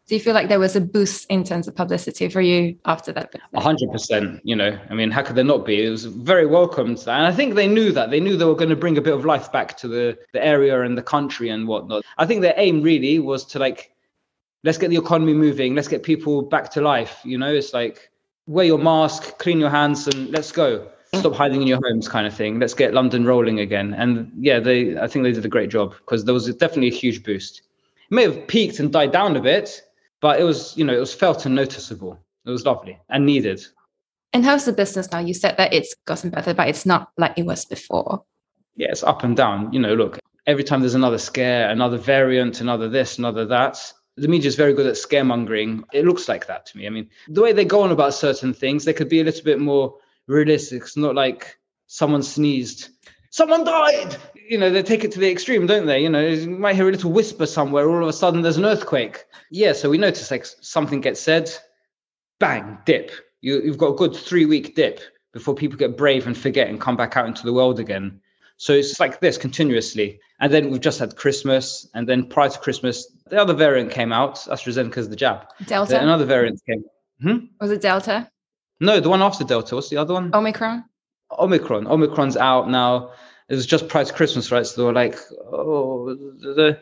do you feel like there was a boost in terms of publicity for you after that? A hundred percent. You know, I mean, how could there not be? It was very welcomed, and I think they knew that. They knew they were going to bring a bit of life back to the the area and the country and whatnot. I think their aim really was to like, let's get the economy moving. Let's get people back to life. You know, it's like wear your mask, clean your hands, and let's go. Stop hiding in your homes, kind of thing. Let's get London rolling again. And yeah, they. I think they did a great job because there was definitely a huge boost. It may have peaked and died down a bit but it was you know it was felt and noticeable it was lovely and needed and how's the business now you said that it's gotten better but it's not like it was before yeah it's up and down you know look every time there's another scare another variant another this another that the media is very good at scaremongering it looks like that to me i mean the way they go on about certain things they could be a little bit more realistic. It's not like someone sneezed. Someone died! You know they take it to the extreme don't they? You know you might hear a little whisper somewhere all of a sudden there's an earthquake. Yeah so we notice like something gets said bang dip. You, you've got a good three week dip before people get brave and forget and come back out into the world again. So it's like this continuously. And then we've just had christmas and then prior to christmas the other variant came out astrazeneca's the jab. Delta? Then another variant came. Hmm? was it delta no the one after delta what's the other one omicron omicron omicron's out now it was just prior to Christmas, right? So they were like, oh, the,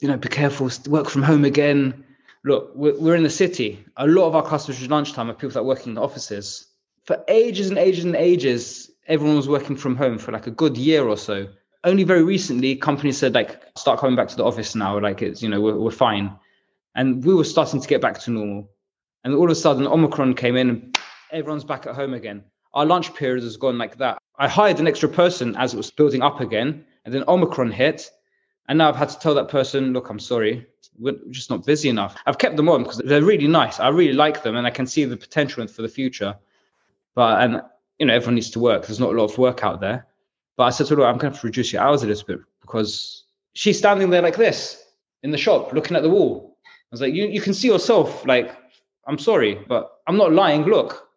you know, be careful, work from home again. Look, we're, we're in the city. A lot of our customers at lunchtime are people that are working in the offices. For ages and ages and ages, everyone was working from home for like a good year or so. Only very recently, companies said like, start coming back to the office now. Like it's, you know, we're, we're fine. And we were starting to get back to normal. And all of a sudden, Omicron came in and everyone's back at home again. Our lunch period has gone like that. I hired an extra person as it was building up again, and then Omicron hit. And now I've had to tell that person, look, I'm sorry, we're just not busy enough. I've kept them on because they're really nice. I really like them and I can see the potential for the future. But, and, you know, everyone needs to work. There's not a lot of work out there. But I said to her, I'm going to have to reduce your hours a little bit because she's standing there like this in the shop looking at the wall. I was like, you, you can see yourself, like, I'm sorry, but I'm not lying. Look,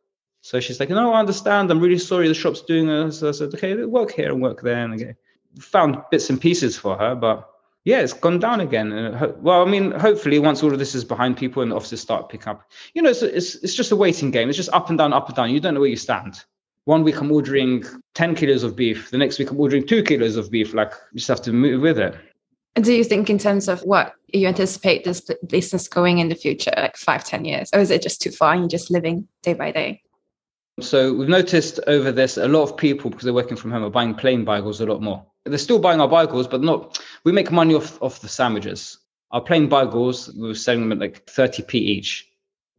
so she's like, no, I understand. I'm really sorry. The shop's doing this. So I said, okay, work here and work there. And okay. found bits and pieces for her, but yeah, it's gone down again. well, I mean, hopefully, once all of this is behind people and the offices start pick up, you know, it's, it's, it's just a waiting game. It's just up and down, up and down. You don't know where you stand. One week I'm ordering 10 kilos of beef. The next week I'm ordering two kilos of beef. Like, you just have to move with it. And do you think, in terms of what you anticipate this business going in the future, like five, ten years, or is it just too far and you're just living day by day? So we've noticed over this a lot of people because they're working from home are buying plain bagels a lot more. They're still buying our bagels, but not. We make money off off the sandwiches. Our plain bagels, we were selling them at like 30p each.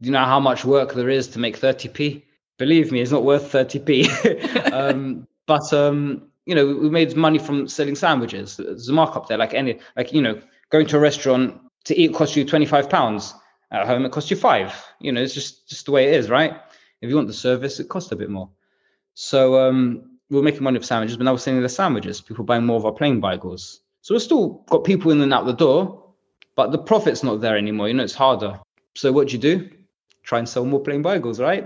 Do you know how much work there is to make 30p? Believe me, it's not worth 30p. *laughs* um, but um, you know, we made money from selling sandwiches. There's a markup there, like any, like you know, going to a restaurant to eat costs you 25 pounds. At home, it costs you five. You know, it's just just the way it is, right? If you want the service, it costs a bit more. So um, we are making money off sandwiches, but now we're selling the sandwiches. People buying more of our plain bagels. So we've still got people in and out the door, but the profit's not there anymore. You know, it's harder. So what do you do? Try and sell more plain bagels, right?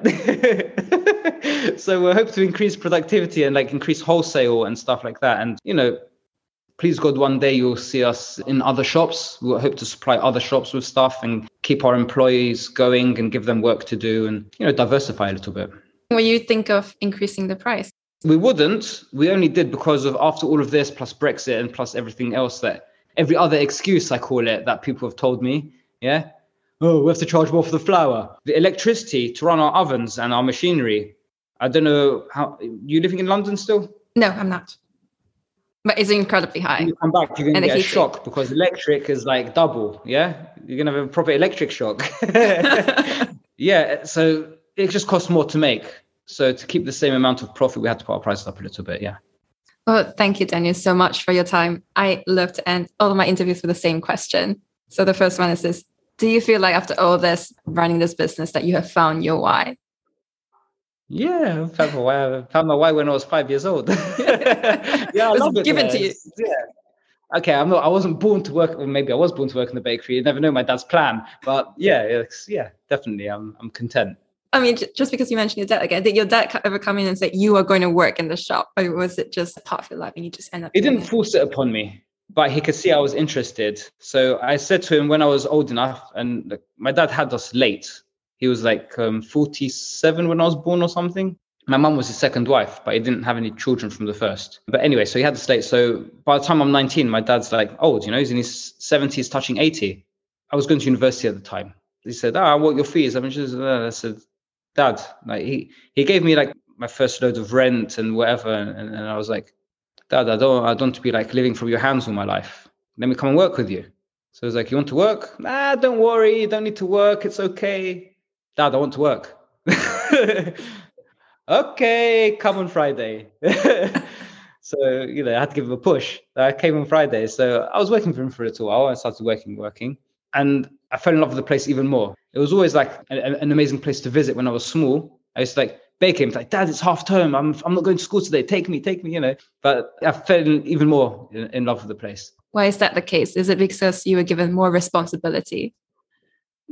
*laughs* so we hope to increase productivity and like increase wholesale and stuff like that. And you know, please God, one day you'll see us in other shops. We'll hope to supply other shops with stuff and keep our employees going and give them work to do and, you know, diversify a little bit. Will you think of increasing the price? We wouldn't. We only did because of after all of this, plus Brexit and plus everything else that every other excuse I call it that people have told me. Yeah. Oh, we have to charge more for the flour. The electricity to run our ovens and our machinery. I don't know how you living in London still? No, I'm not but it's incredibly high. When you come back, you're going to get a shock because electric is like double. Yeah, you're going to have a proper electric shock. *laughs* yeah, so it just costs more to make. So to keep the same amount of profit, we had to put our prices up a little bit. Yeah. Well, thank you, Daniel, so much for your time. I love to end all of my interviews with the same question. So the first one is this: Do you feel like after all this running this business that you have found your why? Yeah, I found my why. I found my why when I was five years old. *laughs* yeah, I love it. Given to you. Yeah. Okay, I'm not. I wasn't born to work. Or maybe I was born to work in the bakery. You never know my dad's plan. But yeah, yeah, definitely. I'm I'm content. I mean, just because you mentioned your dad again, did your dad ever come in and say you are going to work in the shop, or was it just part of your life and you just end up? He didn't it? force it upon me, but he could see I was interested. So I said to him when I was old enough, and my dad had us late he was like um, 47 when I was born or something. My mum was his second wife, but he didn't have any children from the first. But anyway, so he had the slate. So by the time I'm 19, my dad's like old, you know, he's in his 70s, touching 80. I was going to university at the time. He said, "Ah, what your fees?" I just, uh, I said, "Dad, like he he gave me like my first load of rent and whatever," and, and I was like, "Dad, I don't I don't want to be like living from your hands all my life. Let me come and work with you." So he's like, "You want to work? Nah, don't worry. You don't need to work. It's okay. Dad, I want to work. *laughs* okay, come on Friday. *laughs* so, you know, I had to give him a push. I came on Friday. So I was working for him for a little while. I started working, working. And I fell in love with the place even more. It was always like an, an amazing place to visit when I was small. I used to like bake him, like, Dad, it's half term. I'm, I'm not going to school today. Take me, take me, you know. But I fell even more in, in love with the place. Why is that the case? Is it because you were given more responsibility?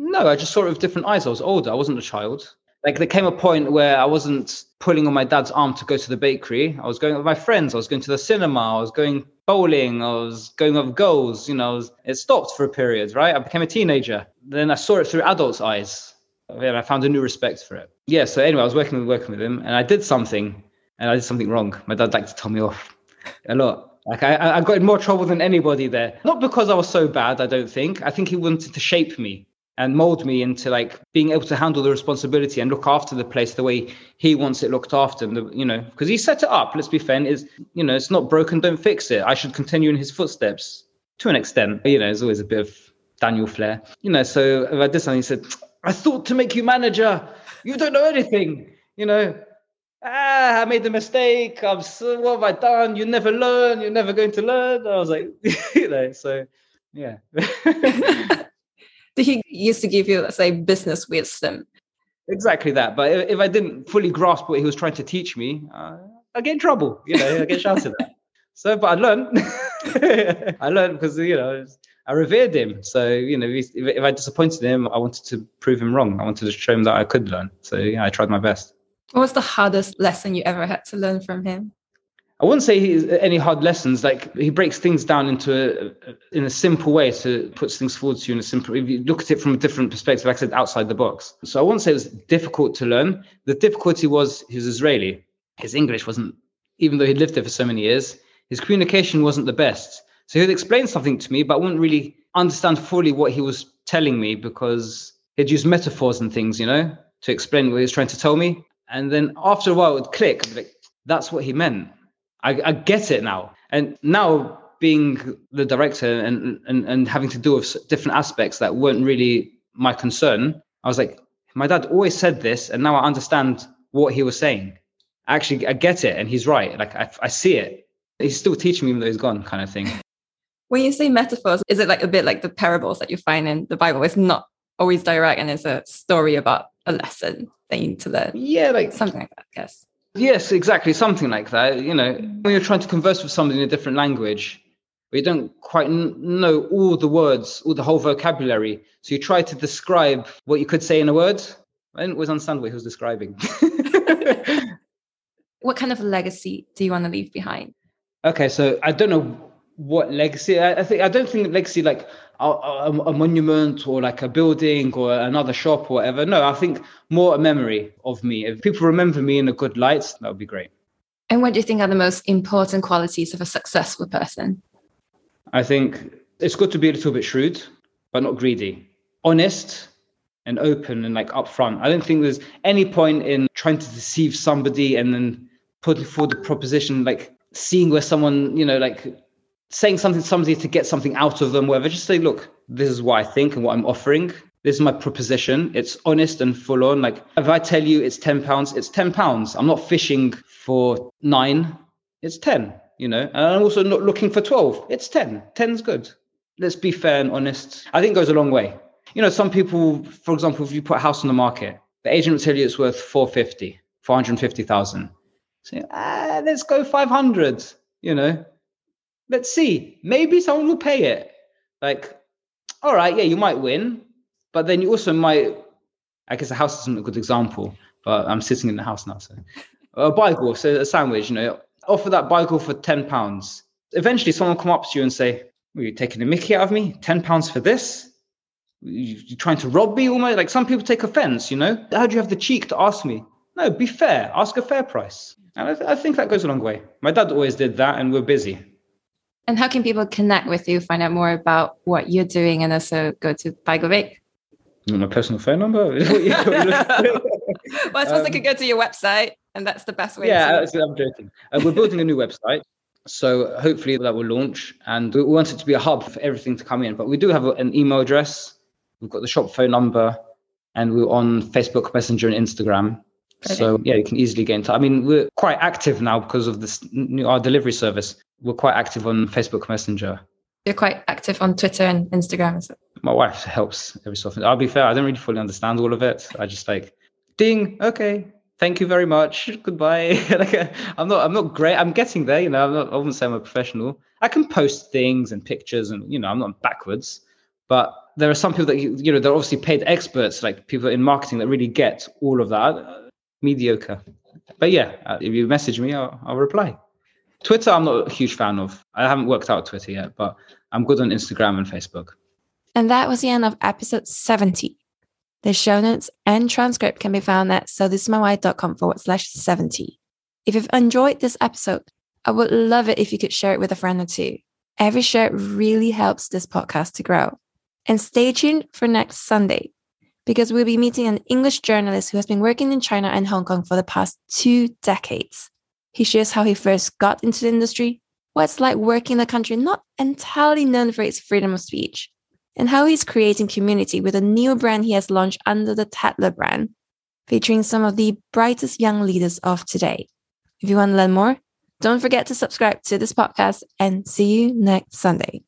No, I just saw it with different eyes. I was older. I wasn't a child. Like there came a point where I wasn't pulling on my dad's arm to go to the bakery. I was going with my friends. I was going to the cinema. I was going bowling. I was going with goals. You know, it stopped for a period, right? I became a teenager. Then I saw it through adults' eyes. And I found a new respect for it. Yeah. So anyway, I was working with working with him, and I did something, and I did something wrong. My dad liked to tell me off a lot. Like I, I got in more trouble than anybody there. Not because I was so bad. I don't think. I think he wanted to shape me and mold me into like being able to handle the responsibility and look after the place the way he wants it looked after. And the, you know, because he set it up. Let's be fair. Is you know, it's not broken. Don't fix it. I should continue in his footsteps to an extent. You know, there's always a bit of Daniel flair. You know, so I did something, he said, "I thought to make you manager. You don't know anything." You know, ah, I made a mistake. I'm so, what have I done? You never learn. You're never going to learn. I was like, *laughs* you know, so yeah. *laughs* he used to give you, let's say, business wisdom. Exactly that. But if I didn't fully grasp what he was trying to teach me, uh, I get in trouble. You know, I get shouted at. So, but I learned. *laughs* I learned because you know I revered him. So you know, if, if I disappointed him, I wanted to prove him wrong. I wanted to show him that I could learn. So yeah, I tried my best. What was the hardest lesson you ever had to learn from him? I wouldn't say he's any hard lessons. Like he breaks things down into a, in a simple way to puts things forward to you in a simple. If you look at it from a different perspective, like I said, outside the box. So I wouldn't say it was difficult to learn. The difficulty was he was Israeli. His English wasn't, even though he'd lived there for so many years, his communication wasn't the best. So he'd explain something to me, but I wouldn't really understand fully what he was telling me because he'd use metaphors and things, you know, to explain what he was trying to tell me And then after a while, it would click. Like, that's what he meant. I, I get it now. And now being the director and, and and having to deal with different aspects that weren't really my concern, I was like, my dad always said this, and now I understand what he was saying. Actually, I get it, and he's right. Like I, I see it. He's still teaching me even though he's gone, kind of thing. When you say metaphors, is it like a bit like the parables that you find in the Bible? It's not always direct, and it's a story about a lesson that you need to learn. Yeah, like something like that, I guess. Yes, exactly, something like that. You know, mm. when you're trying to converse with somebody in a different language, but you don't quite n- know all the words, all the whole vocabulary. So you try to describe what you could say in a word. I didn't always understand what he was describing. *laughs* what kind of legacy do you want to leave behind? Okay, so I don't know what legacy. I, I think I don't think legacy like a, a, a, monument or like a building or another shop or whatever. No, I think more a memory of me. If people remember me in a good light, that would be great. And what do you think are the most important qualities of a successful person? I think it's good to be a little bit shrewd, but not greedy. Honest and open and like upfront. I don't think there's any point in trying to deceive somebody and then putting forward the proposition, like seeing where someone, you know, like saying something to somebody to get something out of them, whatever. Just say, look, this is what I think and what I'm offering. This is my proposition. It's honest and full on. Like if I tell you it's 10 pounds, it's 10 pounds. I'm not fishing for nine, it's 10 you know, and I'm also not looking for 12. It's 10. 10's good. Let's be fair and honest. I think goes a long way. You know, some people, for example, if you put a house on the market, the agent will tell you it's worth 450, 450,000. So, ah, let's go 500, you know, let's see. Maybe someone will pay it. Like, all right, yeah, you might win, but then you also might, I guess a house isn't a good example, but I'm sitting in the house now. So a Bible, so a sandwich, you know, offer that Bible for 10 pounds. Eventually, someone will come up to you and say, Are you taking a mickey out of me? 10 pounds for this? You're trying to rob me almost? Like some people take offense, you know? How do you have the cheek to ask me? No, be fair. Ask a fair price. And I, th- I think that goes a long way. My dad always did that, and we're busy. And how can people connect with you, find out more about what you're doing, and also go to Bike My personal phone number? *laughs* *laughs* well, I suppose um, they could go to your website and that's the best way. Yeah, I'm joking. Uh, we're building a new website. So hopefully that will launch, and we want it to be a hub for everything to come in. But we do have an email address. We've got the shop phone number, and we're on Facebook Messenger and Instagram. Okay. So yeah, you can easily get in touch. I mean, we're quite active now because of this new our delivery service. We're quite active on Facebook Messenger. You're quite active on Twitter and Instagram. So. My wife helps every so often. I'll be fair, I don't really fully understand all of it. I just like ding, okay, thank you very much goodbye *laughs* like i'm not i'm not great i'm getting there you know i'm not i wouldn't say i'm a professional i can post things and pictures and you know i'm not backwards but there are some people that you know they're obviously paid experts like people in marketing that really get all of that mediocre but yeah uh, if you message me I'll, I'll reply twitter i'm not a huge fan of i haven't worked out twitter yet but i'm good on instagram and facebook and that was the end of episode 70 the show notes and transcript can be found at sothisismywhy.com forward slash 70. If you've enjoyed this episode, I would love it if you could share it with a friend or two. Every share really helps this podcast to grow. And stay tuned for next Sunday because we'll be meeting an English journalist who has been working in China and Hong Kong for the past two decades. He shares how he first got into the industry, what it's like working in a country not entirely known for its freedom of speech, and how he's creating community with a new brand he has launched under the Tatler brand, featuring some of the brightest young leaders of today. If you want to learn more, don't forget to subscribe to this podcast and see you next Sunday.